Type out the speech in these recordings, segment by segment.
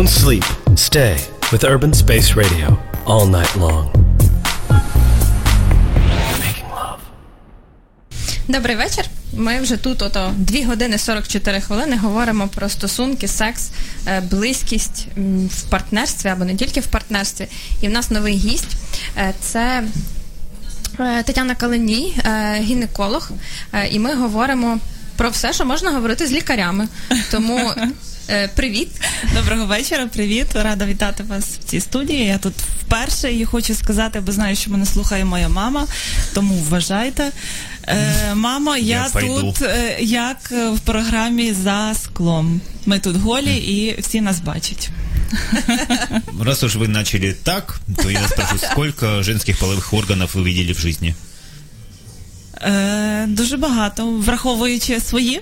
Don't sleep. Stay with Urban Space Radio all night long. Добрий вечір. Ми вже тут ото 2 години 44 хвилини говоримо про стосунки, секс, е, близькість в партнерстві або не тільки в партнерстві. І в нас новий гість. Е, Це е, Тетяна Калиній, е, гінеколог. І ми говоримо про все, що можна говорити з лікарями. Тому привіт. Доброго вечора, привіт. Рада вітати вас в цій студії. Я тут вперше і хочу сказати, бо знаю, що мене слухає моя мама, тому вважайте. Е, мамо, я, Я пойду. тут е, як е, в програмі за склом. Ми тут голі і всі нас бачать. Раз уж вы начали так, то я спрошу, сколько женских половых органов вы видели в жизни? Е, дуже багато, враховуючи свої.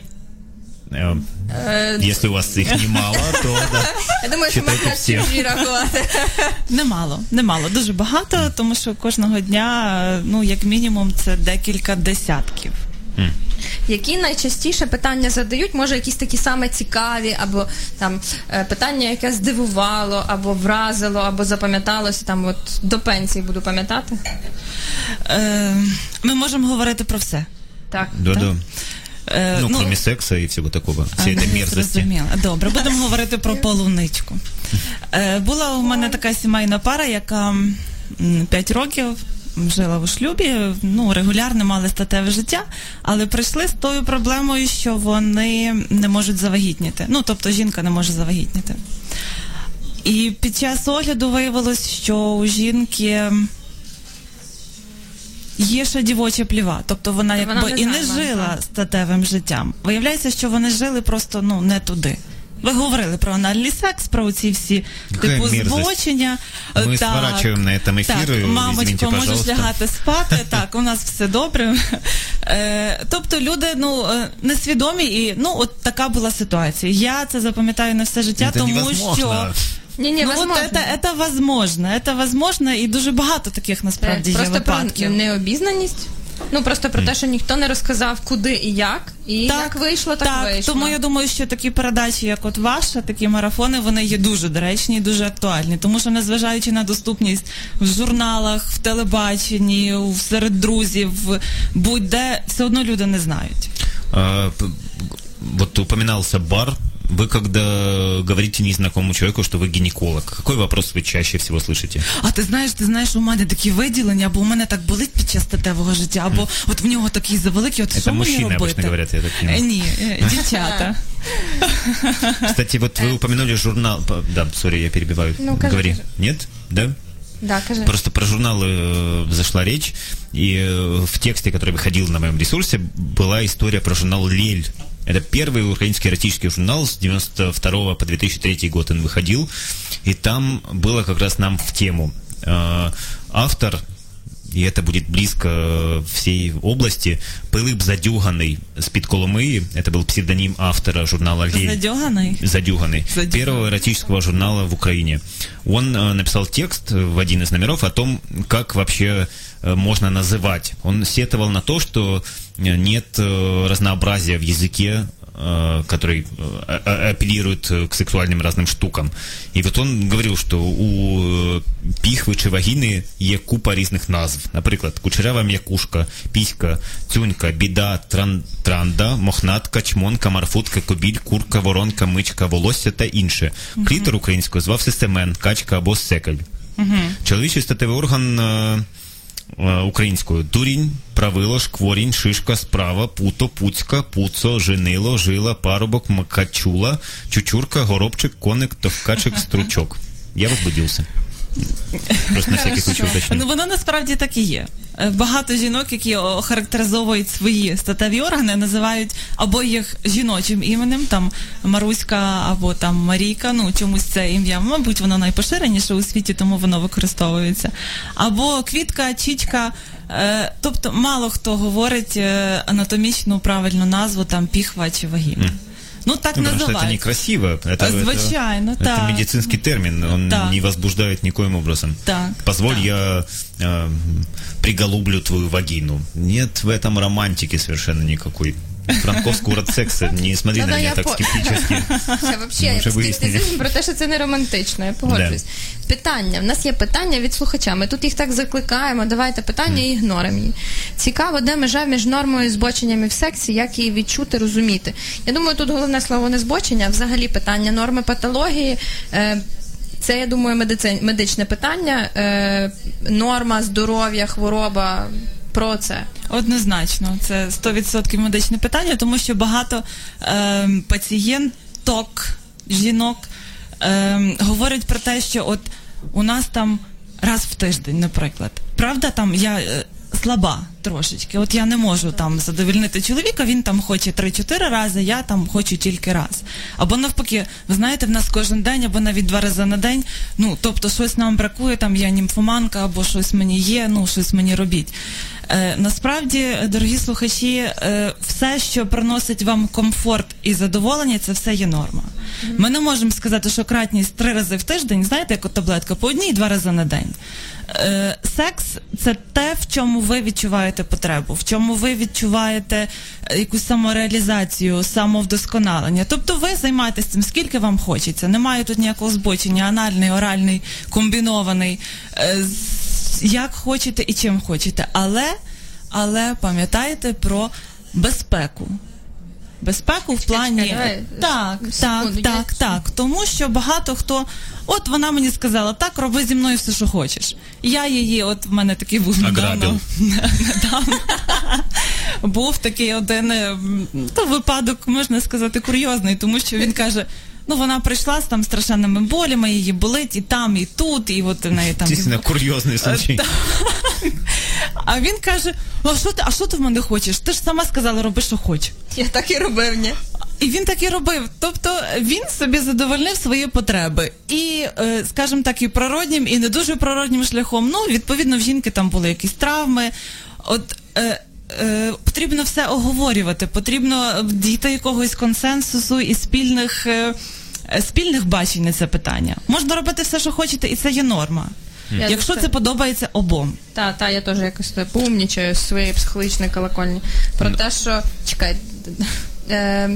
Е, у вас их немало, то да. Я думаю, що можна всі. чужі рахувати. Немало, немало, дуже багато, тому що кожного дня, ну як мінімум, це декілька десятків. Які найчастіше питання задають, може якісь такі саме цікаві, або там е, питання, яке здивувало, або вразило, або запам'яталося там, от до пенсії буду пам'ятати. Е, ми можемо говорити про все. Так. Да-да. Е, Ну, кроме секса и всего такого. Ну, Добре, будемо говорити про полуничку. Е, була у мене така сімейна пара, яка 5 років жила у шлюбі, ну, регулярно мали статеве життя, але прийшли з тою проблемою, що вони не можуть завагітніти. Ну, тобто жінка не може завагітніти. І під час огляду виявилось, що у жінки є ще дівоча пліва, тобто вона Вона якби не і не жила так. статевим життям. Виявляється, що вони жили просто ну не туди. Ви говорили про анальний секс, про ці всі типу мерзость. збочення. Ми Так. сворачуємо на этом ефір, Так, можеш лягати спати. Так, у нас все добре. Е, тобто люди ну е, несвідомі, і ну от така була ситуація. Я це запам'ятаю на все життя, тому невозможно. що. Ні, ні, ну, от возможно. это, это возможно, это возможно, і дуже багато таких насправді є Просто випадків. про необізнаність. Ну просто про те, що ніхто не розказав, куди і як, і як вийшло, так, так, вийшло. Тому я думаю, що такі передачі, як от ваша, такі марафони, вони є дуже доречні і дуже актуальні. Тому що, незважаючи на доступність в журналах, в телебаченні, в- серед друзів, в- будь-де, все одно люди не знають. А, п- вот упоминался бар. Вы когда говорите незнакомому человеку, что вы гинеколог, какой вопрос вы чаще всего слышите? А ти знаєш, ти знаєш, у мене такі виділення, або у мене так болить під час статевого життя, або от в нього такий завеликий, от Это що мені мужчины робити? обычно говорят, я так Е, понимаю. Ні, е, дівчата. Кстати, вот вы упомянули журнал... п- Да, сори, я перебиваю. Ну, кажи, Говори. кажи. Нет? Да? Да, кажи. Просто про журналы э, зашла речь, и э, в тексте, который выходил на моем ресурсе, была история про журнал «Лель». Это первый украинский эротический журнал с 92 по 2003 год он выходил, и там было как раз нам в тему. Э, Автор, и это будет близко э, всей области, Пилип Задюганий з-під Коломиї, это был псевдоним автора журнала «Лель». Задьоганий. Задюганый, Задюганый. первого эротического журнала в Украине. Он э, написал текст в один из номеров о том, как вообще э, можно называть. Он сетовал на то, что э, нет э, разнообразия в языке, э, который э, а- а- апеллирует э, к сексуальным разным штукам. И вот он говорил, что у э, піхви чи вагіни є купа різних назв. Наприклад, кучерява м'якушка, піська, цюнька, біда, тран, транда, мохнатка, чмонка, марфутка, кобіль, курка, воронка, мичка, волосся та інше. Клітор українською звався семен, качка або секель. Чоловічий статевий орган е, е, українською дурінь, правило, шкворінь, шишка, справа, путо, пуцька, пуцо, женило, жила, парубок, макачула, чучурка, горобчик, коник, товкачик, стручок. Я возбудився. Просто на всякий случай уточню. Ну воно насправді так і є. Е, Багато жінок, які охарактеризовують свої статеві органи, називають або їх жіночим іменем, там Маруська або там Марійка. Ну чомусь це ім'я, мабуть, воно найпоширеніше у світі, тому воно використовується. Або квітка, чічка. Е, тобто мало хто говорить е, анатомічну правильну назву там піхва чи вагіна. Ну так Ну, потому что это некрасиво. Это, Звичайно, это, так. это медицинский термин, он Так. не возбуждает никоим образом. Так, Позволь, так. я э, приголублю твою вагину. Нет в этом романтики совершенно никакой. Франковский город секса. Не смотри на меня я так скептически. Це взагалі скептицизм про те, що це не романтично, я погоджуюсь. Питання. В нас є питання від слухача. Ми тут їх так закликаємо. Давайте питання і ігноримо її. Цікаво, де межа між нормою і збоченнями в сексі, як її відчути, розуміти. Я думаю, тут головне слово не збочення, а взагалі питання норми патології. Е, це, я думаю, медицин, медичне питання, е, норма, здоров'я, хвороба. Про це. Однозначно, це 100% медичне питання, тому що багато е, пацієнток, жінок е, говорять про те, що от у нас там раз в тиждень, наприклад, правда, там я. е, Слаба трошечки, от я не можу там задовільнити чоловіка, він там хоче 3-4 рази, я там хочу тільки раз. Або навпаки, ви знаєте, в нас кожен день, або навіть два рази на день. Ну тобто, щось нам бракує, там я німфоманка, або щось мені є, ну щось мені робіть. Е, насправді, дорогі слухачі, е, все, що приносить вам комфорт і задоволення, це все є норма. Ми не можемо сказати, що кратність три рази в тиждень, знаєте, як от таблетка по одній і два рази на день. Е, секс це те, в чому ви відчуваєте потребу, в чому ви відчуваєте якусь самореалізацію, самовдосконалення. Тобто ви займаєтесь цим, скільки вам хочеться. Немає тут ніякого збочення, анальний, оральний, комбінований. З- як хочете і чим хочете. Але, але пам'ятайте про безпеку. Безпеку в плані чекай, так, секунду, так, я- так, так. Тому що багато хто, от вона мені сказала, так роби зі мною все, що хочеш. Я її, от в мене такий був недавно. недавно. Був такий один то випадок, можна сказати, курйозний, тому що він каже. Ну, вона прийшла з там страшенними болями, її болить і там, і тут, і от у неї там. Действительно, курьезный случай. А він каже: а що ти, а що ти в мене хочеш? Ти ж сама сказала, роби, що хочеш. Я так і робив, ні. І він так і робив. Тобто він собі задовольнив свої потреби. І, е, скажімо так, і природнім, і не дуже природнім шляхом. Ну, відповідно, в жінки там були якісь травми. От е, потрібно все оговорювати, потрібно дійти якогось консенсусу і спільних. Е, Спільних бачень на це питання. Можна робити все, що хочете, і це є норма. Я Якщо це подобається обом. Та, та, я теж якось поумнічаю з своєї психологічної колокольні. Про те, що чекай, е,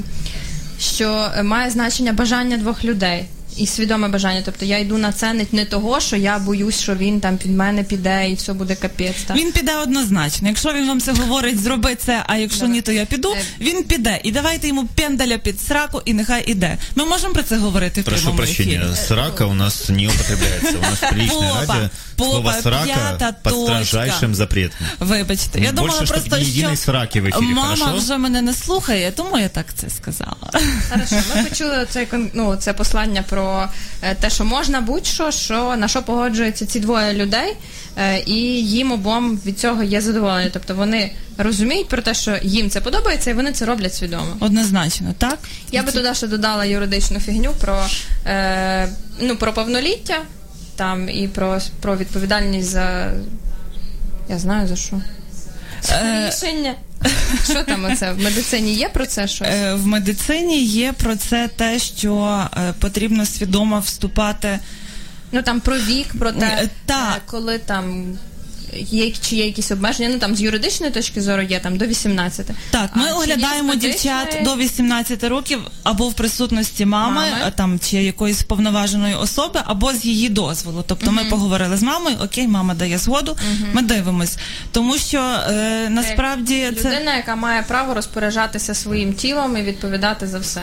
що має значення бажання двох людей. І свідоме бажання. Тобто я йду на це не, не того, що я боюсь, що він там під мене піде і все буде капець. Так? Він піде однозначно. Якщо він вам це говорить, зроби це, а якщо Добре. ні, то я піду, Е. він піде. І давайте йому пендаля під сраку, і нехай іде. Ми можемо про це говорити в Прошу прощения, ефірі. срака у нас не употребляється. У нас приличное Попа, радио. Слово срака точка. строжайшим запретом. Вибачте, я думала щоб просто, ні єдиної що сраки в ефірі, мама хорошо? вже мене не слухає, тому я так це сказала. Хорошо, ми почули це, ну, це послання про е, те, що можна будь-що, що на що погоджуються ці двоє людей, е, і їм обом від цього є задоволення. Тобто вони розуміють про те, що їм це подобається, і вони це роблять свідомо. Однозначно, так? Я би туди ще додала юридичну фігню про, е, ну, про повноліття там і про, про відповідальність за. Я знаю за що. Е, Рішення. Що там оце? В медицині є про це щось? Е, В медицині є про це те, що е, потрібно свідомо вступати. Ну там про вік, про те, так. коли там є чи є якісь обмеження. Ну там з юридичної точки зору є там до 18. Так, ми А, чи є оглядаємо з дівчат медичної? до 18 років або в присутності мами, Мами. а, там чи якоїсь повноваженої особи, або з її дозволу. Тобто ми поговорили з мамою, окей, мама дає згоду, ми дивимось. Тому що е, насправді це Людина, яка має право розпоряджатися своїм тілом і відповідати за все.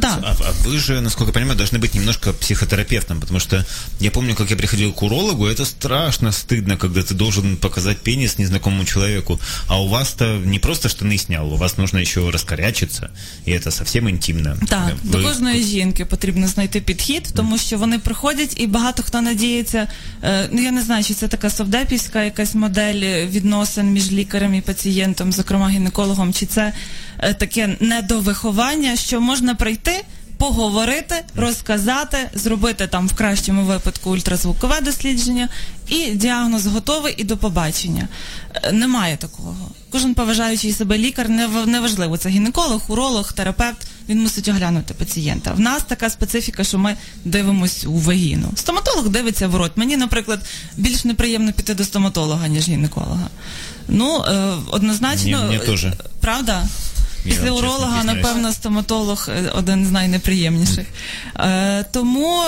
так. А, а вы же, насколько я понимаю, должны быть немножко психотерапевтом, потому что я помню, как я приходил к урологу, это страшно стыдно, когда ты должен показать пенис незнакомому человеку, а у вас-то не просто штаны снял, у вас нужно еще раскорячиться, и это совсем интимно. Так, Вы- до кожної жінки потрібно знайти підхід, тому що вони приходять і багато хто надіється. Е, ну я не знаю, чи це така совдепівська якась модель відносин між лікарем і пацієнтом, зокрема гінекологом, чи це е, таке недовиховання, що можна прийти. Поговорити, розказати, зробити там в кращому випадку ультразвукове дослідження, і діагноз готовий, і до побачення. Е, Немає такого. Кожен поважаючий себе лікар, нев- неважливо, це гінеколог, уролог, терапевт, він мусить оглянути пацієнта. В нас така специфіка, що ми дивимось у вагіну. Стоматолог дивиться в рот. Мені, наприклад, більш неприємно піти до стоматолога, ніж гінеколога. Ну, е, однозначно. Мені- мені теж. Правда? Після уролога, напевно, стоматолог е, один з найнеприємніших. Е, тому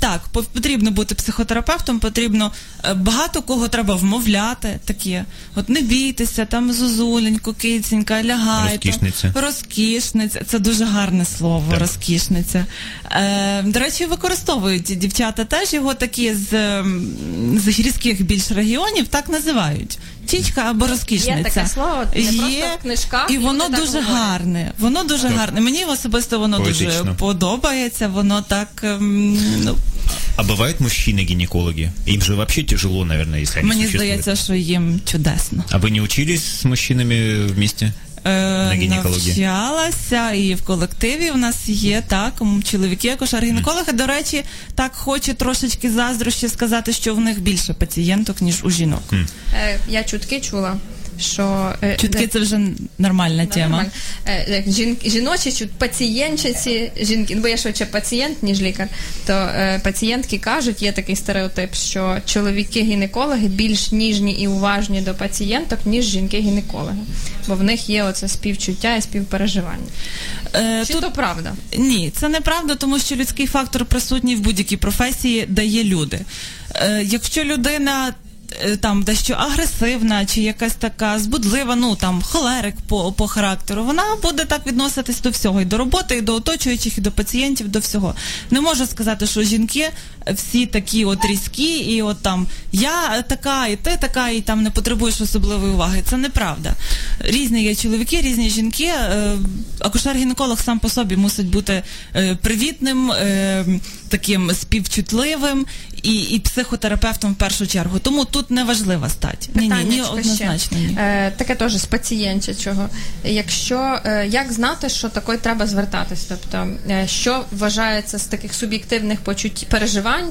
так, потрібно бути психотерапевтом, потрібно е, багато кого треба вмовляти. Таке. От не бійтеся, там зозуленько, киценька, лягайте. Розкішниця. Розкішниця. Це дуже гарне слово, Так. розкішниця. Е, до речі, використовують дівчата теж його такі з, з гірських більш регіонів, так називають Тічка або розкішниця. Є таке слово, не просто в книжках, і люди воно так дуже говорять. гарне. Воно дуже Так. гарне. Мені особисто воно дуже Поетично. подобається. Воно так ем, ну, А бывают мужчины-гинекологи? Им же вообще тяжело, наверное, если они мені существуют. здається, що їм чудесно. А вы не учились с мужчинами вместе? Е, навчалася і в колективі в нас є так чоловіки, акушер гінекологи. До речі, так хоче трошечки заздрощі сказати, що в них більше пацієнток ніж у жінок. Е, Я чутки чула, що е, Чутки це вже нормальна тема. Е, як жін, жіночі чут, пацієнтчиці, жінки, ну, бо я швидше пацієнт, ніж лікар, то е, пацієнтки кажуть, є такий стереотип, що чоловіки-гінекологи більш ніжні і уважні до пацієнток, ніж жінки-гінекологи. Бо в них є оце співчуття і співпереживання. Е, Чи тут то правда? Ні, це неправда, тому що людський фактор присутній в будь-якій професії дає люди. Е, якщо людина. Е, Там дещо агресивна чи якась така збудлива, ну там холерик по, по характеру, вона буде так відноситись до всього, і до роботи, і до оточуючих, і до пацієнтів, до всього. Не можу сказати, що жінки всі такі от різкі, і от там я така, і ти така, і там не потребуєш особливої уваги. Це неправда. Різні є чоловіки, різні жінки. Е, Акушер-гінеколог сам по собі мусить бути е, привітним, таким співчутливим і, і психотерапевтом в першу чергу. Тому тут не важлива стать. Ні, ні, ні, однозначно ні. Е, таке теж з пацієнтячого. Якщо е, як знати, що такої треба звертатись? Тобто, е, що вважається з таких суб'єктивних почуттів, переживань,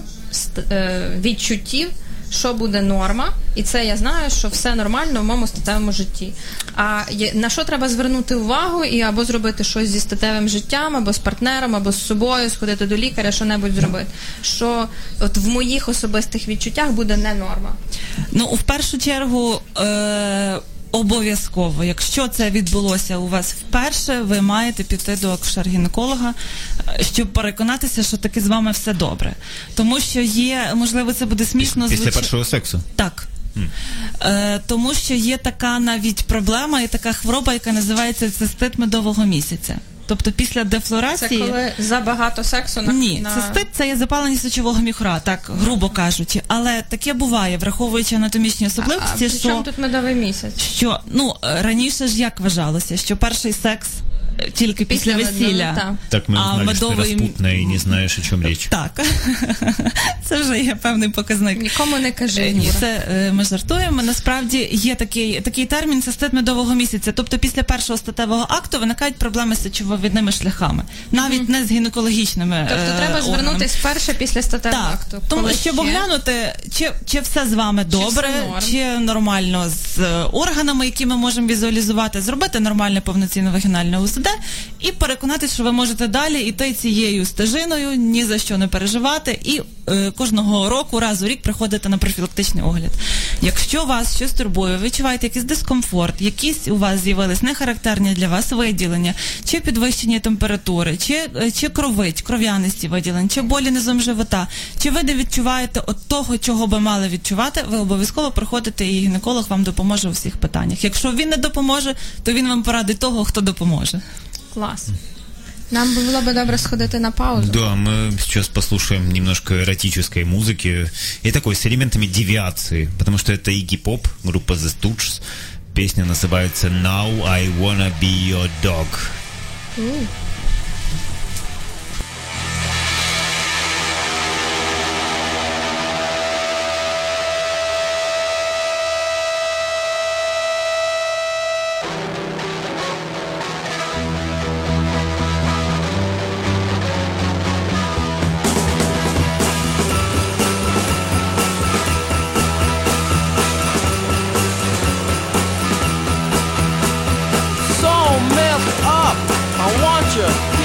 е, відчуттів, що буде норма, і це я знаю, що все нормально в моєму статевому житті. А на що треба звернути увагу і або зробити щось зі статевим життям, або з партнером, або з собою, сходити до лікаря, що небудь зробити. Що от в моїх особистих відчуттях буде не норма. Ну, в першу чергу. Е- Обов'язково, якщо це відбулося у вас вперше, ви маєте піти до акушер-гінеколога, щоб переконатися, що таки з вами все добре. Тому що є, можливо, це буде смішно Після першого сексу? Так. Е, тому що є така навіть проблема і така хвороба, яка називається цистит медового місяця. Тобто після Це дефлорації. коли забагато сексу на Ні, на... цистит це є запалення сечового міхура, так грубо кажучи. Але таке буває, враховуючи анатомічні особливості, а при чому що, тут медовий місяць? що ну раніше ж як вважалося, що перший секс тільки після, Після весілля. Так мы а узнали, что ты медовий распутная не знаешь, о чем речь. так. це вже є певний показник. Нікому не кажи. Е, Ні, це е, ми жартуємо. Насправді є такий такий термін цистит медового місяця. Тобто після першого статевого акту виникають проблеми з сечововідними шляхами, навіть не з гінекологічними. Тобто е, треба органами. звернутись вперше після статевого Так, акту. тому щоб оглянути, чи, чи все з вами добре, норм. чи нормально з е, органами, які ми можемо візуалізувати, зробити нормальне повноцінне вагінальне УЗД і переконатися, що ви можете далі йти цією стежиною, ні за що не переживати, і е, кожного року, раз у рік приходити на профілактичний огляд. Якщо вас щось турбує, ви відчуваєте якийсь дискомфорт, якісь у вас з'явились нехарактерні для вас виділення, чи підвищення температури, чи, е, чи кровить, кров'яності виділень, чи болі низом живота, чи ви не відчуваєте от того, чого би мали відчувати, ви обов'язково приходите, і гінеколог вам допоможе у всіх питаннях. Якщо він не допоможе, то він вам порадить того, хто допоможе. Клас. Нам би було би добре сходити на паузу. Да, мы сейчас послушаем немножко эротической музыки и такой с элементами девиации, потому что это Iggy Pop, группа The Stooges. Песня называется Now I Wanna Be Your Dog. so future.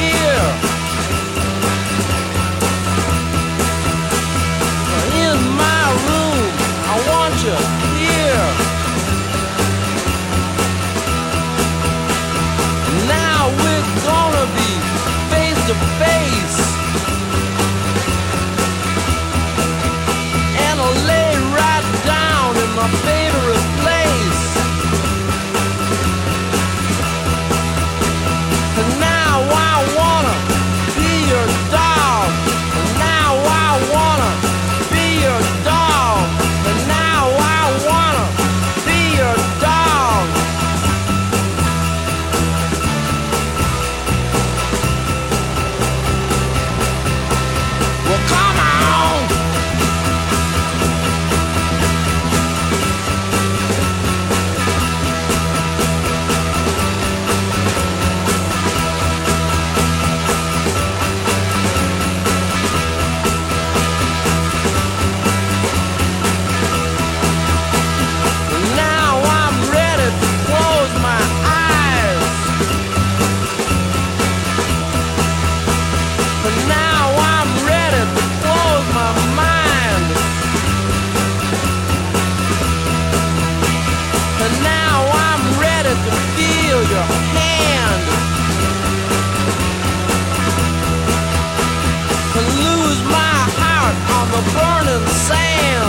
To lose my heart on the burning sand.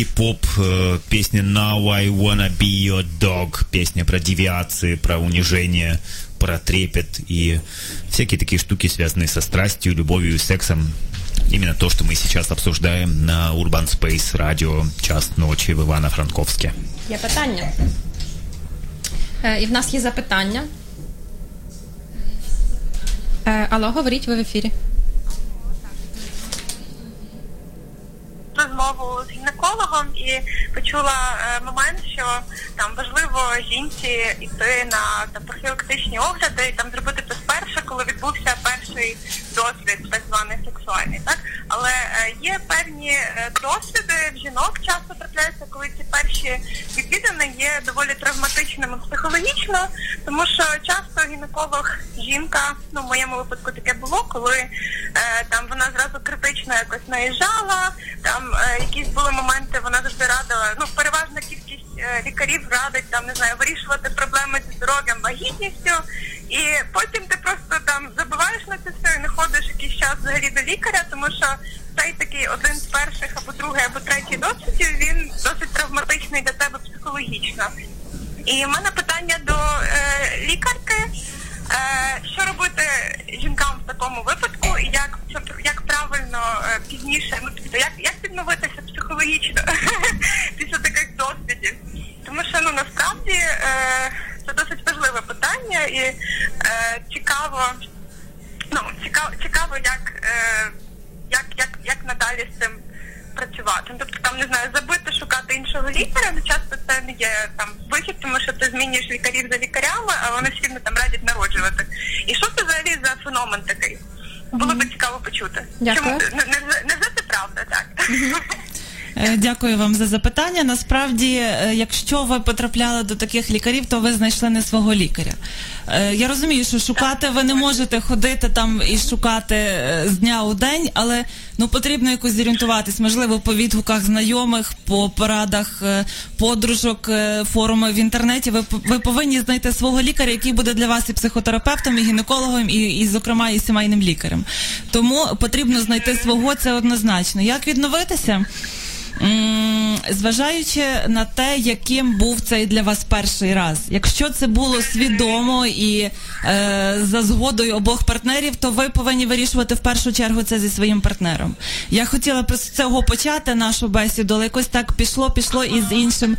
был Игги Поп, э, песня Now I Wanna Be Your Dog, песня про девиации, про унижение, про трепет и всякие такие штуки, связанные со страстью, любовью и сексом. Именно то, что мы сейчас обсуждаем на Urban Space Radio час ночи в Ивано-Франковске. Є питання. Е, і в нас є запитання. Е, алло, говоріть, ви в ефірі. Розмову з гінекологом і почула е, момент, що там важливо жінці йти на там, профілактичні огляди і там зробити це сперше, коли відбувся перший досвід, так званий сексуальний, так але е, є певні е, досвіди в жінок часто трапляються, коли ці перші відвідини є доволі травматичними психологічно, тому що часто гінеколог жінка, ну в моєму випадку таке було, коли е, там вона зразу критично якось наїжджала, там е, якісь були моменти, вона завжди радила. Ну, переважна кількість е, лікарів радить там, не знаю, вирішувати проблеми зі здоров'ям, вагітністю, і потім ти просто там забуваєш на це все і не ходиш якийсь час взагалі до лікаря, тому що цей такий один з перших або другий, або третій досвідів, він досить травматичний для тебе психологічно. І в мене питання до е, лікарки. Е, що робити жінкам в такому випадку, і як як правильно е, пізніше, ну тобто як, як відновитися психологічно після таких досвідів? Тому що ну насправді е, це досить важливе питання і е, цікаво, ну цікаво, цікаво, як, е, як, як, як надалі з цим працювати. Ну, Тобто там не знаю, забити шукати іншого лікаря, але часто це не є там вихід, тому що ти змінюєш лікарів за лікарями, а вони всі там радять народжувати. І що це взагалі за феномен такий? Було би цікаво почути. Дякую. Чому не, не, не це правда, так? Е, Дякую вам за запитання. Насправді, е, якщо ви потрапляли до таких лікарів, то ви знайшли не свого лікаря. Е, Я розумію, що шукати ви не можете ходити там і шукати з дня у день, але ну потрібно якось зорієнтуватись, можливо, по відгуках знайомих, по порадах подружок, форуми в інтернеті. Ви, ви повинні знайти свого лікаря, який буде для вас і психотерапевтом, і гінекологом, і, і зокрема, і сімейним лікарем. Тому потрібно знайти свого, це однозначно. Як відновитися? М, Зважаючи на те, яким був цей для вас перший раз, якщо це було свідомо і е, за згодою обох партнерів, то ви повинні вирішувати в першу чергу це зі своїм партнером. Я хотіла з цього почати нашу бесіду, але якось так пішло, пішло і з іншим.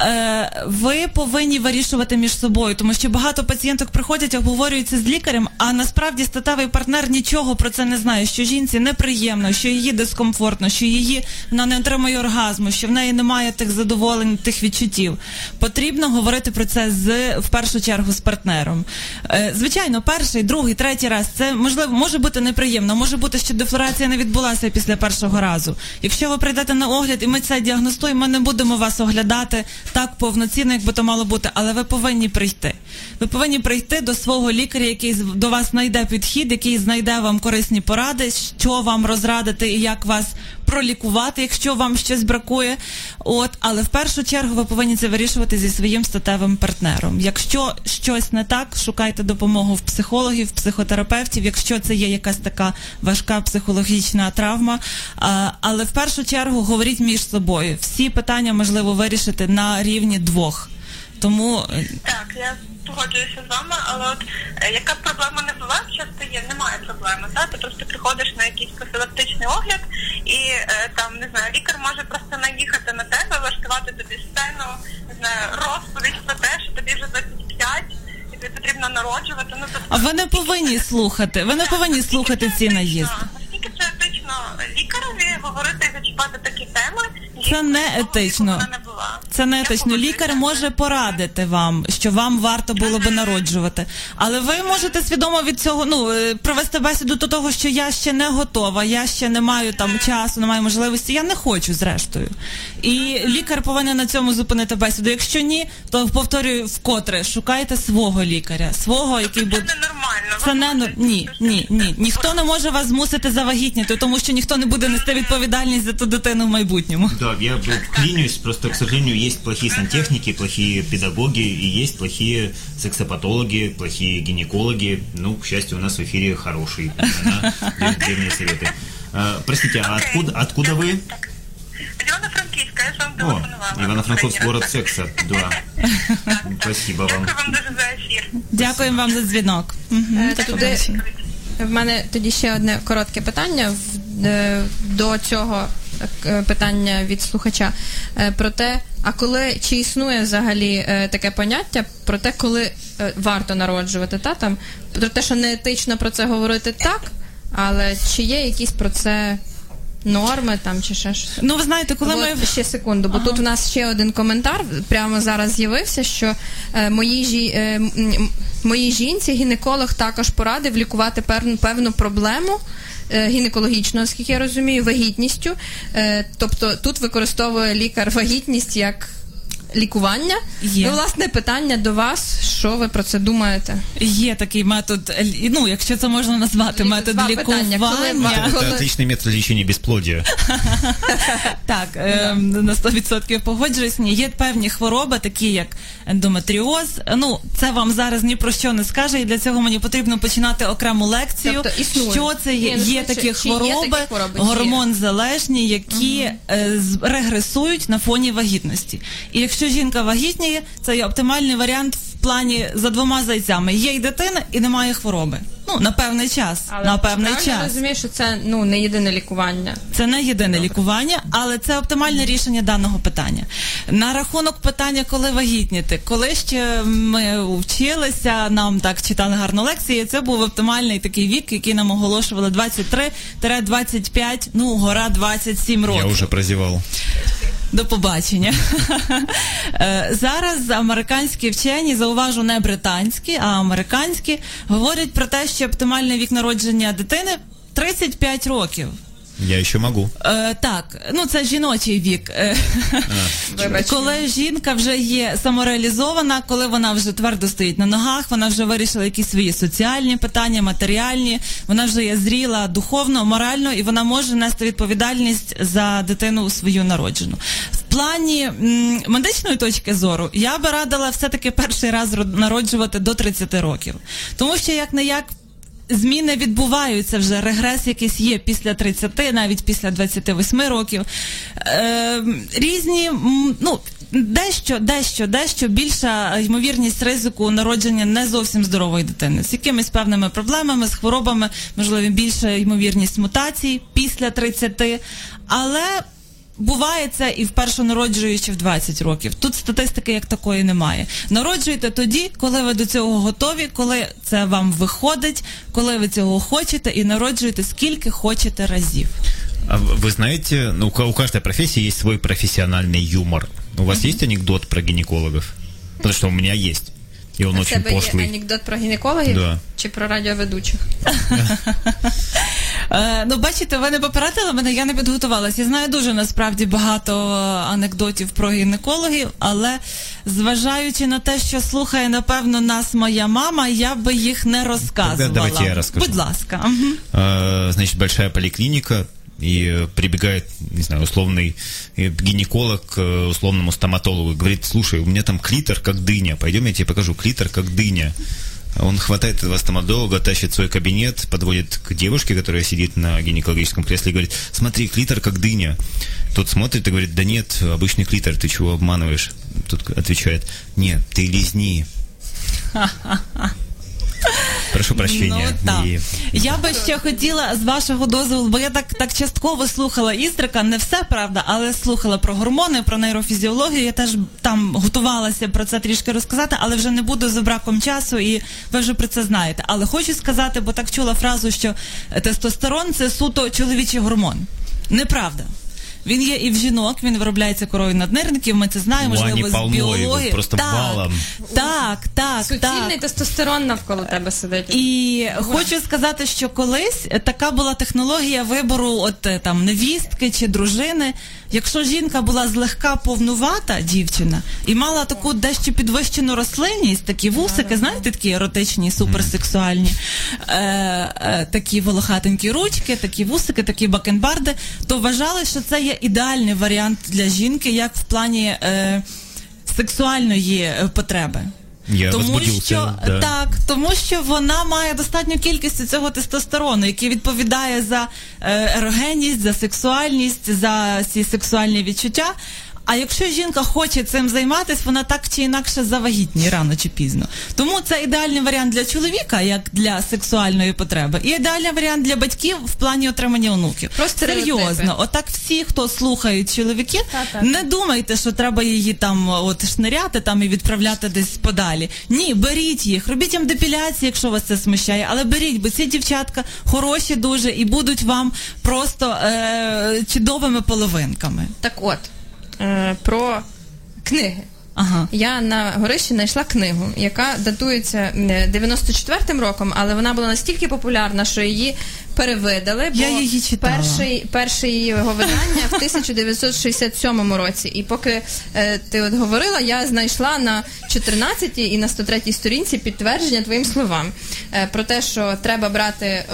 Е, ви повинні вирішувати між собою, тому що багато пацієнток приходять, обговорюються з лікарем, а насправді статевий партнер нічого про це не знає, що жінці неприємно, що її дискомфортно, що її вона не отримує оргазму, що в неї немає тих задоволень, тих відчуттів. Потрібно говорити про це з в першу чергу з партнером. Е, звичайно, перший, другий, третій раз це можливо може бути неприємно. Може бути, що дефлорація не відбулася після першого разу. Якщо ви прийдете на огляд і ми це діагностуємо, ми не будемо вас оглядати так повноцінно, як би то мало бути, але ви повинні прийти. Ви повинні прийти до свого лікаря, який до вас знайде підхід, який знайде вам корисні поради, що вам розрадити і як вас пролікувати, якщо вам щось бракує. От, але в першу чергу ви повинні це вирішувати зі своїм статевим партнером. Якщо щось не так, шукайте допомогу в психологів, психотерапевтів, якщо це є якась така важка психологічна травма. Але в першу чергу говоріть між собою. Всі питання можливо вирішити на рівні двох. Тому е, Так, я погоджуюся з вами, але от е, яка б проблема не була, часто є, немає проблеми. Та? Ти просто приходиш на якийсь профілактичний огляд, і е, там не знаю, лікар може просто наїхати на тебе, влаштувати тобі сцену, не знаю, розповідь про те, що тобі вже 25, і тобі потрібно народжувати. Ну тобто а ви не повинні слухати. Ви не повинні слухати ці наїзди. Наскільки це етично лікареві говорити і зачіпати такі теми? Це не етично. вона не була. Це не погоджуюся. Лікар може порадити вам, що вам варто було би народжувати. Але ви можете свідомо від цього ну провести бесіду до того, що я ще не готова, я ще не маю там часу, не маю можливості. Я не хочу, зрештою. І лікар повинен на цьому зупинити бесіду. Якщо ні, то повторюю вкотре, шукайте свого лікаря, свого, який Це буде. ненормально. Це не ні, ні, ні. Ніхто не може вас змусити завагітніти, тому що ніхто не буде нести відповідальність за ту дитину в майбутньому. Да, я был клянусь, просто, к сожалению, есть плохие сантехники, плохие педагоги и есть плохие сексопатологи, плохие гинекологи. Ну, к счастью, у нас в эфире хороший. Она дает древние советы. А, простите, а откуда, откуда вы? Так. Івано-Франківська, я ж вам О, телефонувала. Ивано-Франковск, город секса. Да. Спасибо вам. Дякую вам дуже за ефір. Дякуємо вам за дзвінок. Мгм, Е, до туди- побачення. В мене тоді ще одне коротке питання в- е, до цього е, питання від слухача е, про те, а коли чи існує взагалі е, таке поняття про те, коли е, варто народжувати, та там про те, що не етично про це говорити так, але чи є якісь про це норми там чи ще щось? Ну, ви знаєте, коли От ми ще секунду, бо тут у нас ще один коментар прямо зараз з'явився, що е, моїй жі, е, моїй жінці гінеколог також порадив лікувати певну певну проблему. Е, скільки я розумію, вагітністю. Е, тобто тут використовує лікар вагітність як лікування. Є. Ну, власне, питання до вас, що ви про це думаєте? є такий метод, ну якщо це можна назвати Лі- метод два питання. Коли лікування. ва- Коли- отличный метод лечения бесплодия. Так, е, на 100% погоджуюсь. Ні, є певні хвороби, такі як ендометріоз. Ну, це вам зараз ні про що не скаже, і для цього мені потрібно починати окрему лекцію. Тобто. Що це є? Ні, ну, є такі чи є хвороби, такі хвороби, гормон залежні, які е, з- регресують на фоні вагітності. І якщо жінка вагітніє, це є оптимальний варіант в плані за двома зайцями. Є й дитина, і немає хвороби. Ну, на певний час. на певний правильно Я розумію, що це ну не єдине лікування. Це не єдине лікування, але це оптимальне рішення даного питання. На рахунок питання, коли вагітніти, коли ще ми вчилися, нам так читали гарну лекцію. Це був оптимальний такий вік, який нам оголошували 23-25, ну гора 27 років. Я уже прозевал. До побачення. Е, Зараз американські вчені, зауважу, не британські, а американські, говорять про те, що оптимальний вік народження дитини 35 років. Я еще могу. Е, так, ну це жіночий вік. Е, коли жінка вже є самореалізована, коли вона вже твердо стоїть на ногах, вона вже вирішила якісь свої соціальні питання, матеріальні, вона вже є зріла духовно, морально, і вона може нести відповідальність за дитину свою народжену. В плані м, медичної точки зору я би радила все-таки перший раз род- народжувати до 30 років. Тому що як не як зміни відбуваються вже, регрес якийсь є після 30, навіть після 28 років. Е, різні, ну. Дещо, дещо, дещо більша ймовірність ризику народження не зовсім здорової дитини з якимись певними проблемами, з хворобами, можливо, більша ймовірність мутацій після 30, але Буває це і вперше народжуючи в 20 років. Тут статистики як такої немає. Народжуйте тоді, коли ви до цього готові, коли це вам виходить, коли ви цього хочете, і народжуйте скільки хочете разів. А в- вы знаете, ну, у ка- у каждой профессии есть свой профессиональный юмор. У вас есть анекдот про гинекологов? Потому что у меня есть. И он очень тебе є анекдот про гінекологів Да. чи про радіоведучих? Е, ну, бачите, ви не попередили мене, я не підготувалася. Я знаю дуже насправді багато е, анекдотів про гінекологів, але зважаючи на те, що слухає, напевно, нас моя мама, я би їх не розказувала. давайте я розкажу. Будь ласка. Мгм. А, Значит, большая поликлиника, и э, прибегает, не знаю, условный э, гинеколог к э, условному стоматологу и говорит, слушай, у меня там клитор как дыня, пойдем я тебе покажу, клитор как дыня. Он хватает этого стоматолога, тащит свой кабинет, подводит к девушке, которая сидит на гинекологическом кресле и говорит, смотри, клитор как дыня. Тот смотрит и говорит, да нет, обычный клитор, ты чего обманываешь? Тут отвечает, нет, ты лизни. Прошу прощения. Ну, так. И- Я би ще хотіла з вашого дозволу, бо я так, так частково слухала Істрика, не все правда, але слухала про гормони, про нейрофізіологію. Я теж там готувалася про це трішки розказати, але вже не буду за браком часу, і ви вже про це знаєте. Але хочу сказати, бо так чула фразу, що тестостерон це суто чоловічий гормон. Неправда. Він є і в жінок, він виробляється корою наднирників, ми це знаємо, Ну, можливо, з біології. просто так, балом. так, так, так. Тестостерон навколо тебе сидить. І хочу сказати, що колись така була технологія вибору от е, там невістки чи дружини. Якщо жінка була злегка повнувата дівчина і мала таку дещо підвищену рослинність, такі вусики, знаєте, такі еротичні, суперсексуальні, е, е, такі волохатенькі ручки, такі вусики, такі бакенбарди, то вважали, що це є ідеальний варіант для жінки, як в плані е, сексуальної е, потреби. Я тому що да. так, тому що вона має достатню кількість цього тестостерону, який відповідає за е, ерогенність, за сексуальність, за ці сексуальні відчуття. А якщо жінка хоче цим займатися, вона так чи інакше завагітніє рано чи пізно. Тому це ідеальний варіант для чоловіка, як для сексуальної потреби, і ідеальний варіант для батьків в плані отримання онуків. Про стереотипи. серйозно. Отак всі, хто слухають чоловіки, Та-та-та. не думайте, що треба її там от шниряти там і відправляти десь подалі. Ні, беріть їх, робіть їм депіляції, якщо вас це смущає, але беріть, бо ці дівчатка хороші дуже і будуть вам просто е- чудовими половинками. Так от, е, про книги. Ага. Я на горищі знайшла книгу, яка датується е, 94-м роком, але вона була настільки популярна, що її перевидали. Бо Я її читала. Перший, перше її видання в 1967 році. І поки е, ти от говорила, я знайшла на 14 і на 103 сторінці підтвердження твоїм словам е, про те, що треба брати,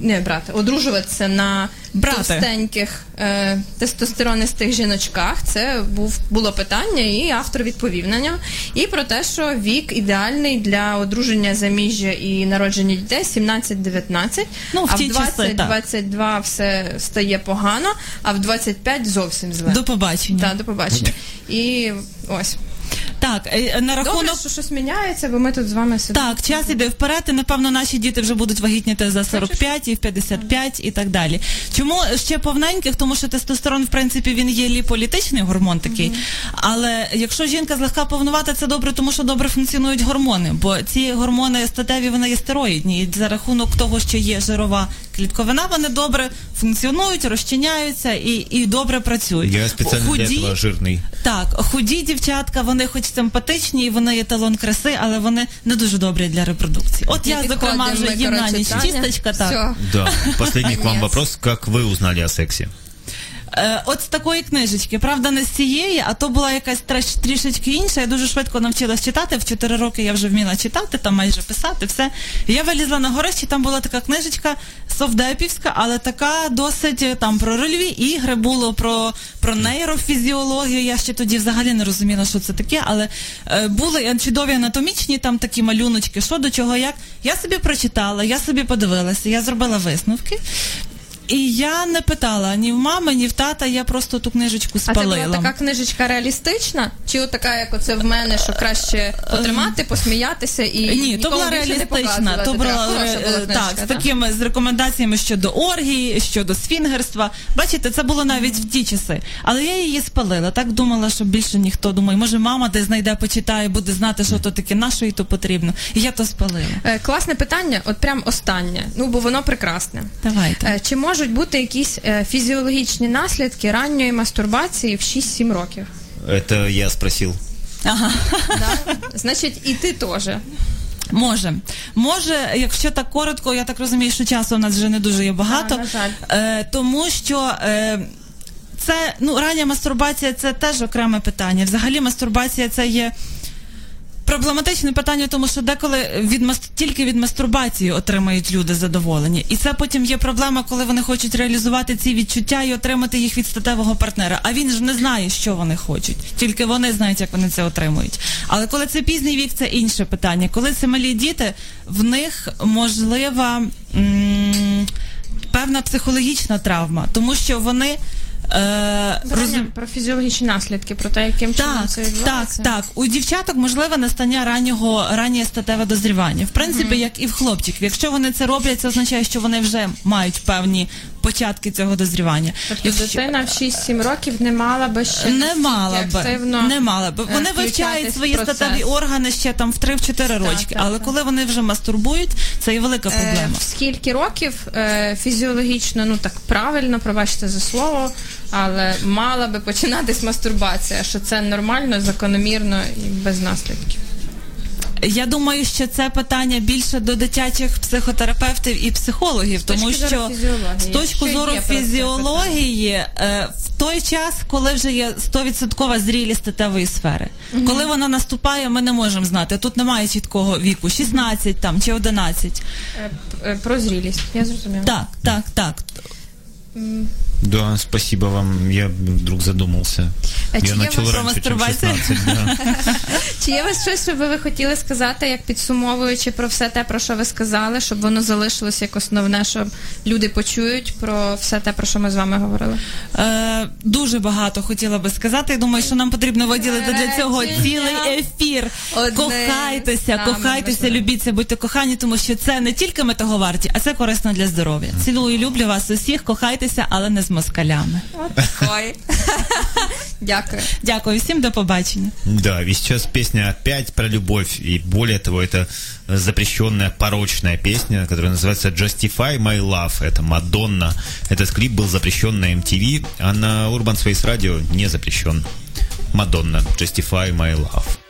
не брати, одружуватися на Брати. товстеньких е, тестостеронистих жіночках. Це був було питання, і автор відповів на нього. І про те, що вік ідеальний для одруження заміжжя і народження дітей 17-19. Ну, в а в ті часи, так. 20-22 все стає погано, а в 25 зовсім зле. До побачення. Так, до побачення. І ось. Так, е, на Добре, що щось міняється, бо ми тут з вами сидимо. Так, час іде вперед, і напевно наші діти вже будуть вагітніти за 45 і в 55 і так далі. Чому ще повненьких? Тому що тестостерон, в принципі, він є ліполітичний гормон такий. Але якщо жінка злегка повнувата, це добре, тому що добре функціонують гормони. Бо ці гормони статеві вони є стероїдні. І за рахунок того, що є жирова клітковина, вони добре функціонують, розчиняються і, і добре працюють. Я специально для жирный. так, худі дівчатка, вони хоч симпатичні, і вони є талон краси, але вони не дуже добрі для репродукції. От я, зокрема, вже їм на ніч чисточка. так. Да. Последний к вам вопрос. Как вы узнали о сексе? Е, от з такої книжечки, правда, не з цієї, а то була якась трішечки інша. Я дуже швидко навчилась читати. В 4 роки я вже вміла читати, там майже писати, все. Я вилізла на горище, там була така книжечка совдепівська, але така досить е, там про рольові ігри було, про, про нейрофізіологію. Я ще тоді взагалі не розуміла, що це таке, але е, були чудові анатомічні там такі малюночки, що до чого, як. Я собі прочитала, я собі подивилася, я зробила висновки. І я не питала ні в мами, ні в тата, я просто ту книжечку А це спалила. була така книжечка реалістична? Чи от така, як оце в мене, що краще потримати, посміятися і Ні, то була реалістична. То була е, так, книжечка, з такими з рекомендаціями щодо оргії, щодо свінгерства. Бачите, це було навіть в ті часи. Але я її спалила. Так думала, що більше ніхто думає, може, мама де знайде, почитає, буде знати, що то таке, на що їй то потрібно. І я то спалила. Е, Класне питання, от прям останнє. Ну, бо воно прекрасне. Давайте. Е, Чи можуть бути якісь е, фізіологічні наслідки ранньої мастурбації в 6-7 років? Это я спросил. Ага. Да? Значить, і ти теж. Може, може, якщо так коротко, я так розумію, що часу у нас вже не дуже є багато. Да, на жаль. Е, тому що е, це ну рання мастурбація це теж окреме питання. Взагалі, мастурбація це є. Проблематичне питання, тому що деколи від мас- тільки від мастурбації отримають люди задоволення, і це потім є проблема, коли вони хочуть реалізувати ці відчуття і отримати їх від статевого партнера. А він ж не знає, що вони хочуть, тільки вони знають, як вони це отримують. Але коли це пізній вік, це інше питання. Коли це малі діти, в них можлива м- певна психологічна травма, тому що вони. Е, розум- Про фізіологічні наслідки, про те, яким чином так, це так, відбувається. так. У дівчаток можливе настання раннього раннє статеве дозрівання. В принципі, як і в хлопчиків. Якщо вони це роблять, це означає, що вони вже мають певні початки цього дозрівання. Тобто Якщо- дитина в 6-7 років не мала би ще не мала би, активно не мала би. е, Вони вивчають свої процес. статеві органи ще там в 3-4 рочки, але так. коли вони вже мастурбують, це і велика Е, проблема. в скільки років е, фізіологічно, ну так правильно, пробачте за слово, але мала би починатись мастурбація, що це нормально, закономірно і без наслідків. Я думаю, що це питання більше до дитячих психотерапевтів і психологів, тому що з точки зору фізіології, е, в той час, коли вже є 100% зрілість статевої сфери, коли вона наступає, ми не можемо знати. Тут немає чіткого віку, 16 там чи 11. Е, е, Про зрілість, я зрозуміла. Так, так, так. Да, спасибо вам. Я вдруг задумался. А чи Я є начал вас раньше, чем мастурбація? 16. Да. Чи є у вас щось, що би ви хотіли сказати, як підсумовуючи про все те, про що ви сказали, щоб воно залишилось як основне, щоб люди почують про все те, про що ми з вами говорили? Е, дуже багато хотіла би сказати. Я думаю, що нам потрібно виділити для цього Речення. цілий ефір. Одне кохайтеся, кохайтеся, любіться, будьте кохані, тому що це не тільки ми того варті, а це корисно для здоров'я. Цілую, люблю вас усіх, кохайтеся, але не з москалями. Отакої. Дякую. Дякую всім, до побачення. Да, и сейчас песня опять про любовь. И более того, это запрещенная порочная песня, которая называется Justify My Love. Это Мадонна. Этот клип был запрещен на MTV, а на Urban Space Radio не запрещен. Мадонна. Justify My Love.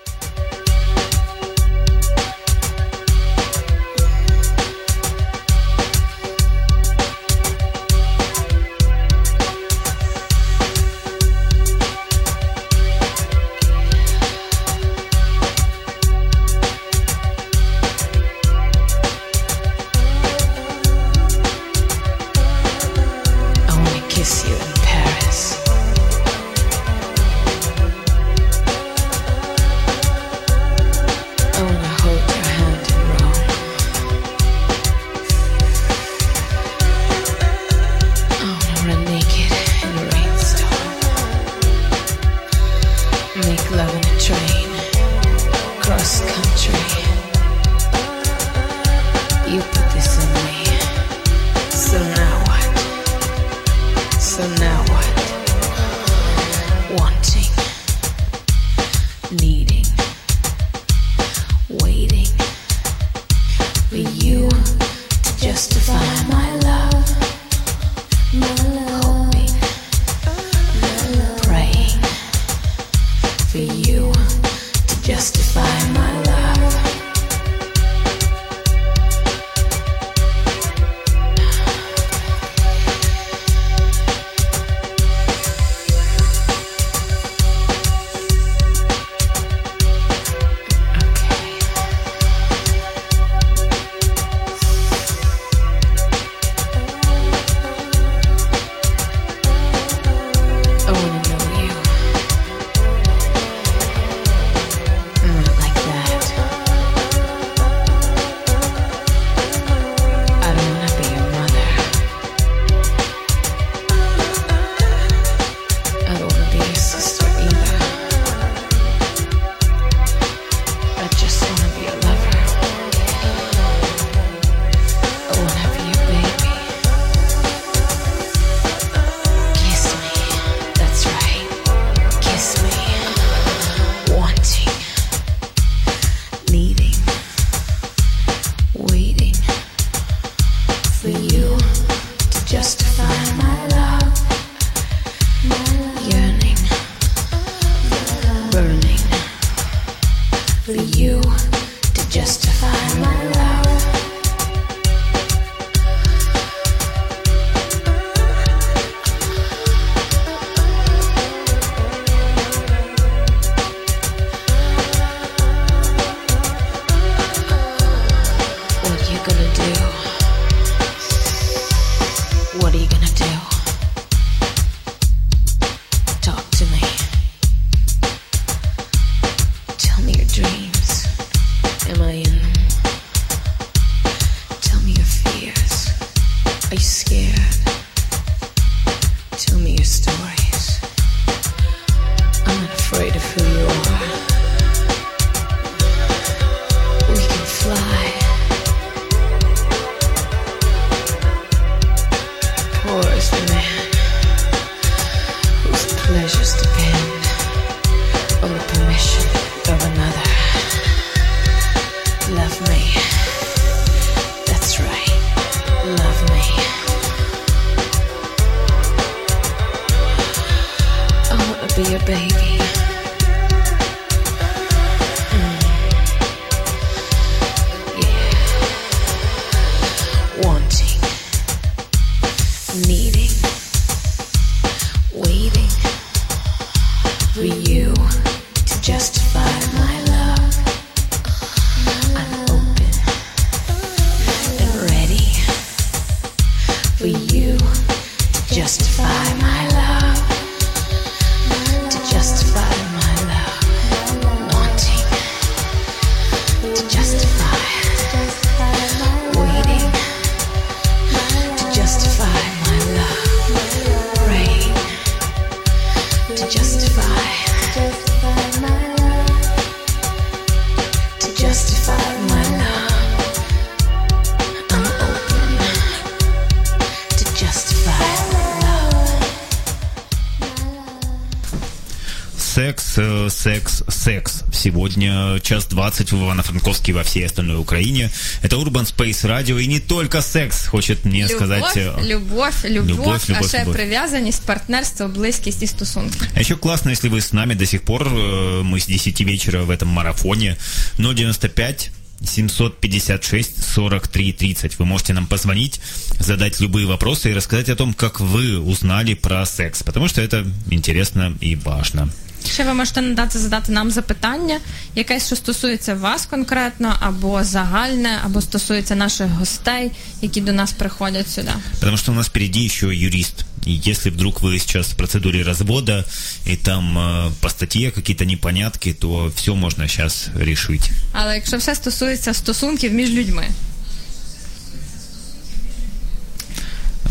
Секс, э, секс, секс. Сегодня час 20 в Ивано-Франковске и во всей остальной Украине. Это Urban Space Radio и не только секс, хочет мне сказать... Любов, э, любов, любов, Любов, а любов, ще любов. прив'язаність, партнерство, близькість і стосунки. А еще классно, если вы с нами до сих пор, э, мы с 10 вечера в этом марафоне, 095 756 43 30. Вы можете нам позвонить, задать любые вопросы и рассказать о том, как вы узнали про секс, потому что это интересно и важно. Ще ви можете надати задати нам запитання, якесь, що стосується вас конкретно, або загальне, або стосується наших гостей, які до нас приходять сюди. Потому что у нас впереди еще юрист. И если вдруг вы сейчас в процедуре развода, и там э, по статье какие-то непонятки, то все можно сейчас решить. Але якщо все стосується стосунків між людьми,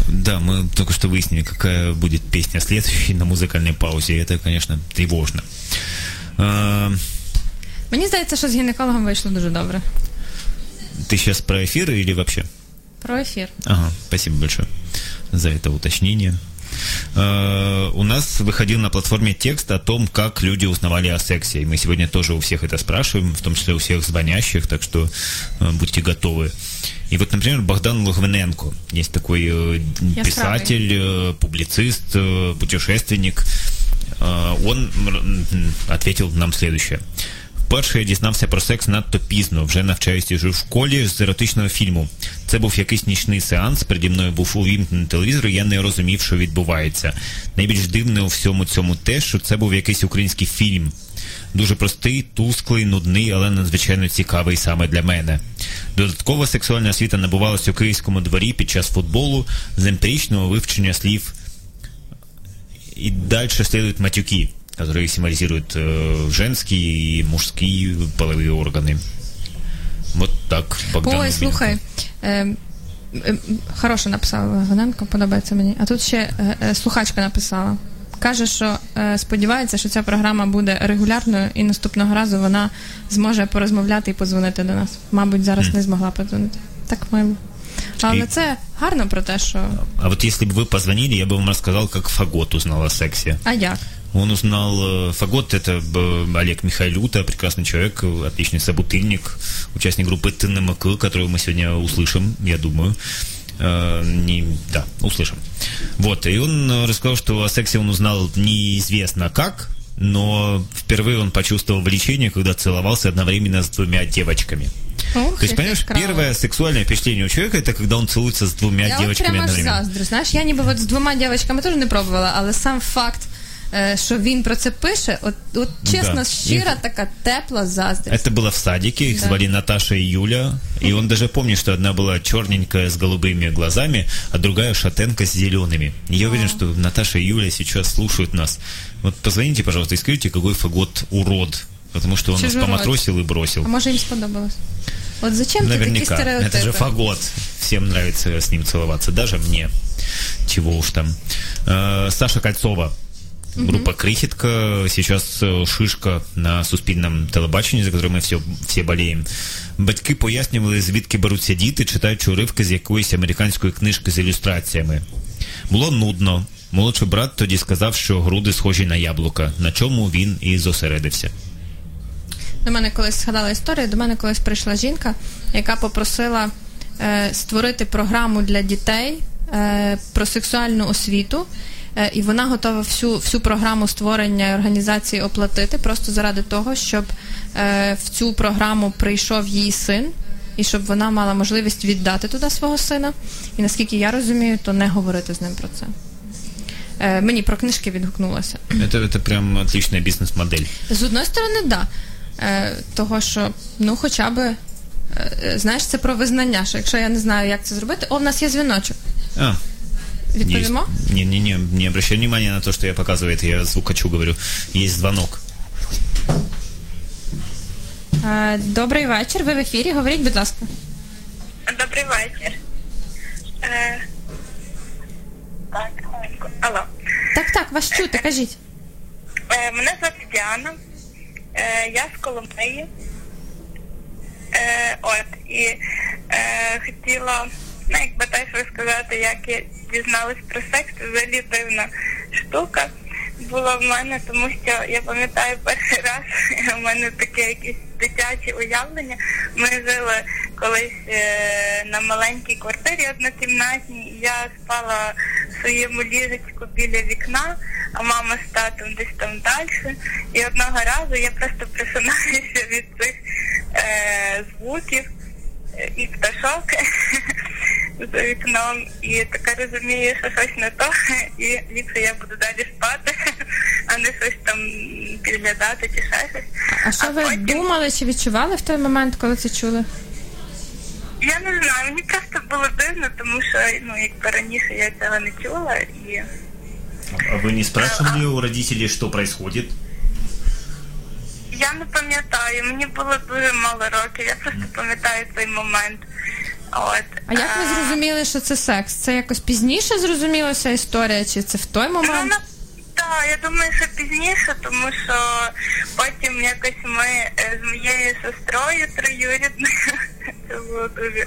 Да, мы только что выяснили, какая будет песня следующей на музыкальной паузе. и Это, конечно, тревожно. А, мені здається, що з гінекологом вийшло дуже добре. ты сейчас про эфир или вообще? Про ефір. Ага, спасибо большое за это уточнение. Э, У нас выходил на платформе текст о том, как люди узнавали о сексе. И мы сегодня тоже у всех это спрашиваем, в том числе у всех звонящих, так что э, будьте готовы. И вот, например, Богдан Логвиненко, есть такой э, Яскравый. писатель, э, публицист, э, путешественник. Э, Он м, м, ответил нам следующее. Вперше я дізнався про секс надто пізно, вже навчаючись у школі з еротичного фільму. Це був якийсь нічний сеанс, переді мною був увімкнений телевізор, і я не розумів, що відбувається. Найбільш дивне у всьому цьому те, що це був якийсь український фільм. Дуже простий, тусклий, нудний, але надзвичайно цікавий саме для мене. Додаткова сексуальна освіта набувалася у київському дворі під час футболу з емпіричного вивчення слів и дальше следуют матюки, которые символизируют э, женские и мужские половые органы. Вот так, Богдан. Ой, Логвиненко. слухай. Е, е, хороше написала Логвиненко, подобається мені. А тут ще е, е, слухачка написала. Каже, що е, сподівається, що ця програма буде регулярною, і наступного разу вона зможе порозмовляти і подзвонити до нас. Мабуть, зараз не змогла подзвонити. Так мило. Але І- це гарно про те, що. А вот если бы вы позвонили, я бы вам рассказал, как Фагот узнал о сексе. А як? Он узнал... э, Фагот — это э, Олег Михайлюта, прекрасный человек, э, отличный собутыльник, участник группы ТНМК, которую мы сегодня услышим, я думаю. Э, не, да, услышим. Вот, и он э, рассказал, что о сексе он узнал неизвестно как, но впервые он почувствовал влечение, когда целовался одновременно с двумя девочками. Ух, То есть, понимаешь, яке крало. первое сексуальное впечатление у человека это когда он целуется с двумя Я от девочками прямо аж одновременно. заздрю. Знаєш, я ніби от з двома дівчатками теж не пробувала, але сам факт, е, що він про це пише, от, от чесно, Да. щира така тепла заздрість. Это было в садике, их Да. звали Наташа и Юля. И он даже помнит, что одна была черненькая с голубыми глазами, а другая шатенка с зелеными. И я уверен, что Наташа и Юля сейчас слушают нас. Вот позвоните, пожалуйста, и скажите, какой фагот урод. Потому что он нас Чужеродь. поматросил и бросил. А може їм сподобалось? От зачем ти такі Наверняка. стереотипи? Это же фагот. Всем нравится с ним целоваться. Даже мне. Чего уж там. Э, Саша Кольцова. Группа Крихітка, сейчас э, шишка на суспільному телебаченні, за которое ми всі, всі боліємо. Батьки пояснювали, звідки беруться діти, читаючи уривки з якоїсь американської книжки з ілюстраціями. Було нудно. Молодший брат тоді сказав, що груди схожі на яблука, на чому він і зосередився. До мене колись згадала історію. До мене колись прийшла жінка, яка попросила е, створити програму для дітей е, про сексуальну освіту. Е, і вона готова всю, всю програму створення і організації оплатити просто заради того, щоб е, в цю програму прийшов її син, і щоб вона мала можливість віддати туди свого сина. І наскільки я розумію, то не говорити з ним про це. Е, мені про книжки відгукнулося. Это, это прям отличная бизнес-модель. З одної сторони, да. Е, того, що ну хоча б е, знаєш, це про визнання, що якщо я не знаю, як це зробити, о, в нас є дзвіночок. А, Відповімо? Есть. Не-не-не, не обращай внимания на то, что я показываю, это я звукачу говорю. Есть звонок. Е, добрий вечір. Ви в ефірі. Говоріть, будь ласка. Добрий вечір. Е, так, хвилинку. Алло. Так, так, вас чути, кажіть. Е, мене звати Діана. Е, я з Коломиї. Е, от, і е, хотіла, ну, якби теж розказати, як я дізналась про секс. Взагалі дивна штука була в мене, тому що я пам'ятаю перший раз у мене таке якесь дитяче уявлення. Ми жили колись е, на маленькій квартирі однокімнатній, і я спала в своєму ліжечку біля вікна, а мама з татом десь там далі. І одного разу я просто просинаюся від цих е, звуків е, і пташок за вікном, і така розумію, що щось не то, і ліпше я буду далі спати, а не щось там підглядати чи ще щось. А що ви потім- думали чи відчували в той момент, коли це чули? Я не знаю, мені просто було дивно, тому що ну якби раніше я цього не чула і А вы не спрашивали у родителей, что происходит? я не пам'ятаю, мені було дуже мало років, я просто пам'ятаю цей момент. От. А як ви Е, зрозуміли, що це секс? Це якось пізніше зрозумілася історія, чи це в той Ну, момент? так, я думаю, що пізніше, тому що потім якось ми е, з моєю сестрою троюрідною, це було дуже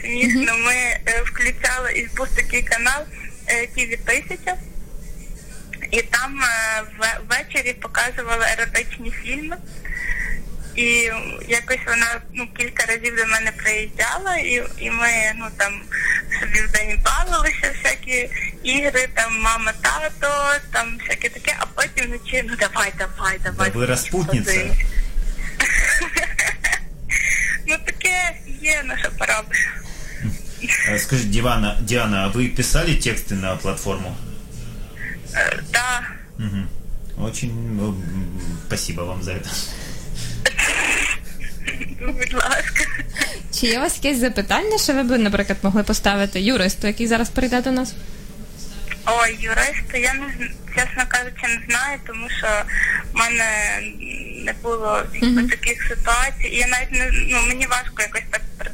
смішно, ми е, включали і був такий канал ТВ 1000 і там е, ввечері показували еротичні фільми. І якось вона ну кілька разів до мене приїжджала, і, і ми ну там собі в день бавилися, всякі ігри, там мама, тато, там всяке таке, а потім вночі, ну давай, давай, давай. Да ви розпутниця. подивимось. ну таке є, на що поробиш. Э, Скажите, Дивана, Диана, а вы писали тексты на платформу? Е, Да. Мгм. Очень м, спасибо вам за это. Чи є у вас якесь запитання, що ви б, наприклад, могли поставити юристу, який зараз прийде до нас? Ой, юриста, я не зн- чесно кажучи, не знаю, тому що в мене не було якби, таких ситуацій. І я навіть не ну мені важко якось так при-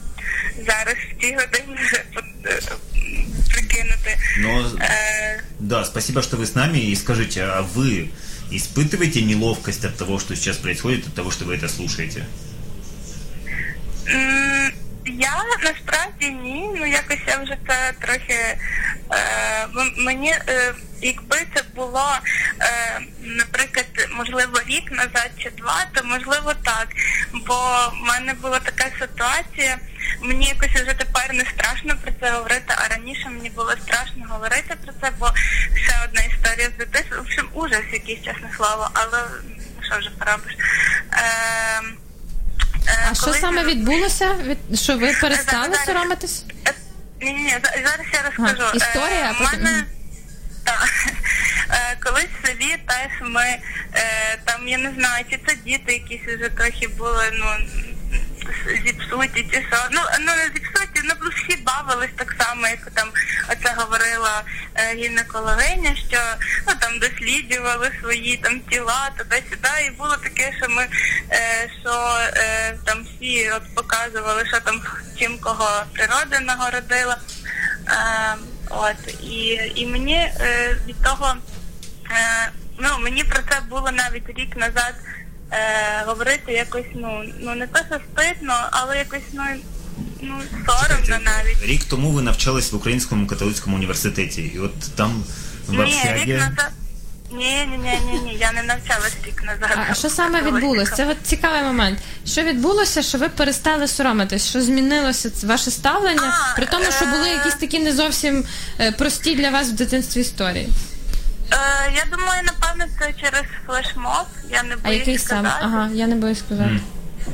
зараз в цій годині вже от, е, прикинути. Но Е, да, спасибо, что вы с нами. И скажите, а вы испытываете неловкость от того, что сейчас происходит, от того, что вы это слушаете? Я насправді ні, ну якось я вже це трохи е, мені, е, якби це було, е, наприклад, можливо, рік назад чи два, то можливо так. Бо в мене була така ситуація, мені якось вже тепер не страшно про це говорити, а раніше мені було страшно говорити про це, бо ще одна історія з дитинства. В общем, ужас якийсь, чесне слово, але що вже поробиш. Е, А що саме відбулося? Від що ви перестали Зараз- соромитись? ні, ні, зараз я розкажу. Історія, Е, потім- мене, так, Е, колись в селі теж ми е, там, я не знаю, чи це діти якісь вже трохи були, ну зіпсуті, чи що. Ну, ну не зіпсуті, ну всі бавились так само, як там оце говорила е, гінекологиня, що ну там досліджували свої там тіла, туди-сюди. І було таке, що ми е, що е, там всі от показували, що там чим кого природа нагородила. Е, от і, і мені е, від того. Е, ну, мені про це було навіть рік назад е, говорити якось, ну, ну не те, що стидно, але якось, ну, ну соромно навіть. Рік тому ви навчались в Українському католицькому університеті, і от там в Ні, рік общагі... назад. Ні, ні, ні, ні, ні, я не навчалась рік назад. А що саме відбулося? Це от цікавий момент. Що відбулося, що ви перестали соромитись? Що змінилося ц- ваше ставлення? А, При тому, що були е, якісь такі не зовсім е, прості для вас в дитинстві історії. Е, я думаю, напевно, це через флешмоб. Я не А боюсь який саме? сказати. Ага, я не боюсь сказати.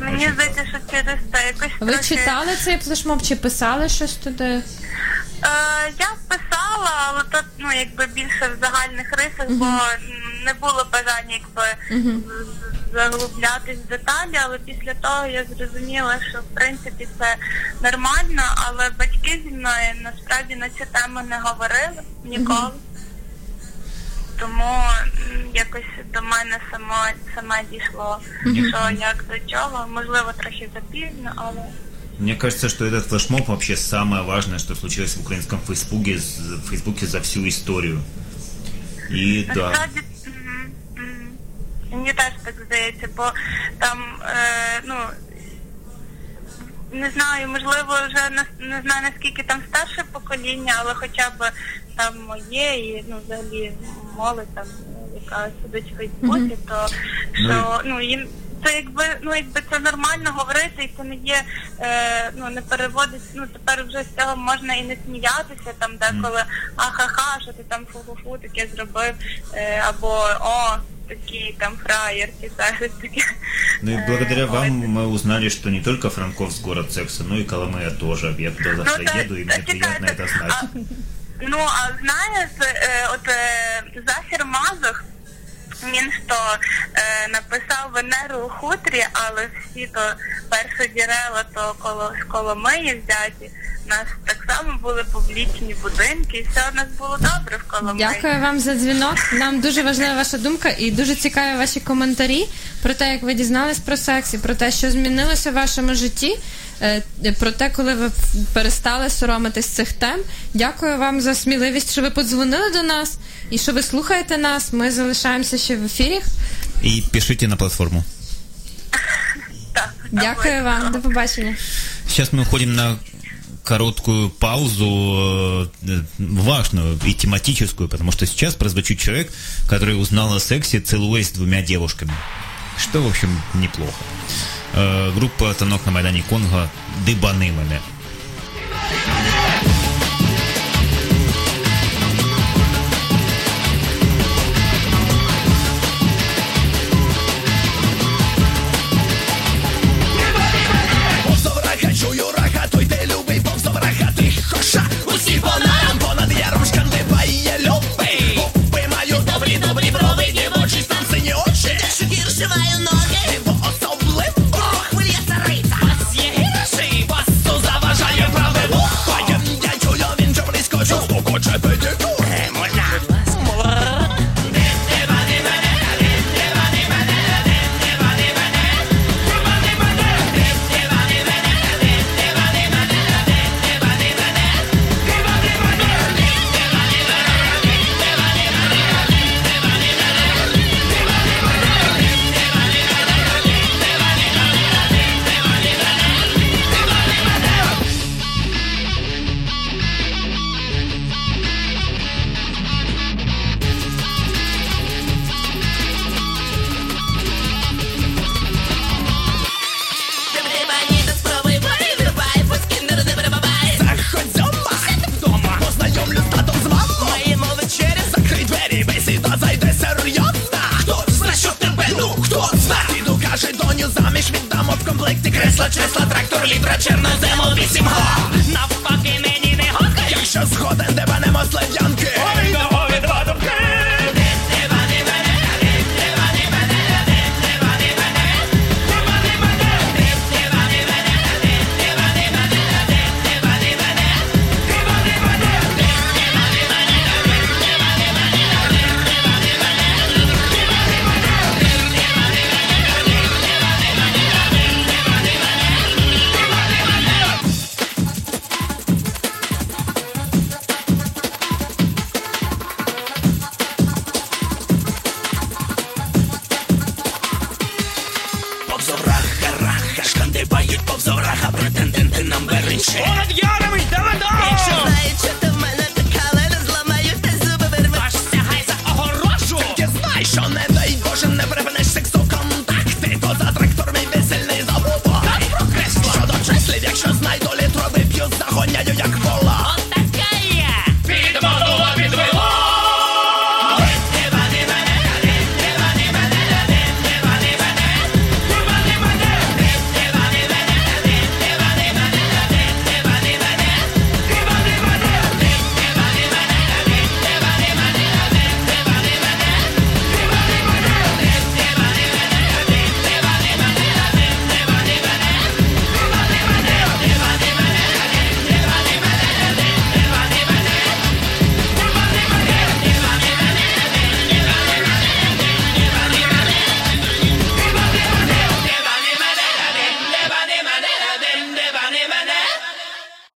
Мені здається, що через це якось Ви трохи... читали цей флешмоб чи писали щось туди? Е, я писала, але то ну якби більше в загальних рисах, бо не було бажання якби заглублятись в деталі, але після того я зрозуміла, що в принципі це нормально, але батьки зі мною насправді на цю тему не говорили ніколи. Тому якось до мене само саме дійшло, що як до чого, можливо, трохи запізно, але. Мне кажется, что этот флешмоб вообще самое важное, что случилось в украинском фейсбуке, з- в фейсбуке за всю историю. И да, мені теж так здається, бо там, е, ну, не знаю, можливо, вже на- не знаю наскільки там старше покоління, але хоча б там моє і ну, взагалі молодь там, яка сидить в Фейсбуці, то що ну їм. Це якби ну якби це нормально говорити, і це не є е, ну не переводить. Ну тепер вже з цього можна і не сміятися там, деколи ахаха, що ти там фу-фу-фу таке зробив, е, або о, такий там фраєр, чи щось таке. ну и Е, благодаря ось. вам мы узнали, что не только Франковск город секса, но и Коломыя тоже. Я туда завтра та- еду, и та мне приятно чекайте, это знать. ну, а знаєш, е, от е, Захір Мазух, він що е, написав Венеру у хутрі, але всі то перші джерела то коло з Коломиї взяті. Нас так само були публічні будинки, і все у нас було добре в Коломиї. Дякую вам за дзвінок. Нам дуже важлива ваша думка і дуже цікаві ваші коментарі про те, як ви дізнались про секс і про те, що змінилося в вашому житті. е, Про те, коли ви перестали соромитись цих тем. Дякую вам за сміливість, що ви подзвонили до нас і що ви слухаєте нас. Ми залишаємося ще в ефірі. И пишите на платформу. Так, Дякую вам, до побачення. Сейчас мы уходим на короткую паузу, э, важную и тематическую, потому что сейчас прозвучит человек, который узнал о сексе, целуясь с двумя девушками. Что, в общем, неплохо. Э, Группа «Танок на Майдане Конго» «Дыбаны мене».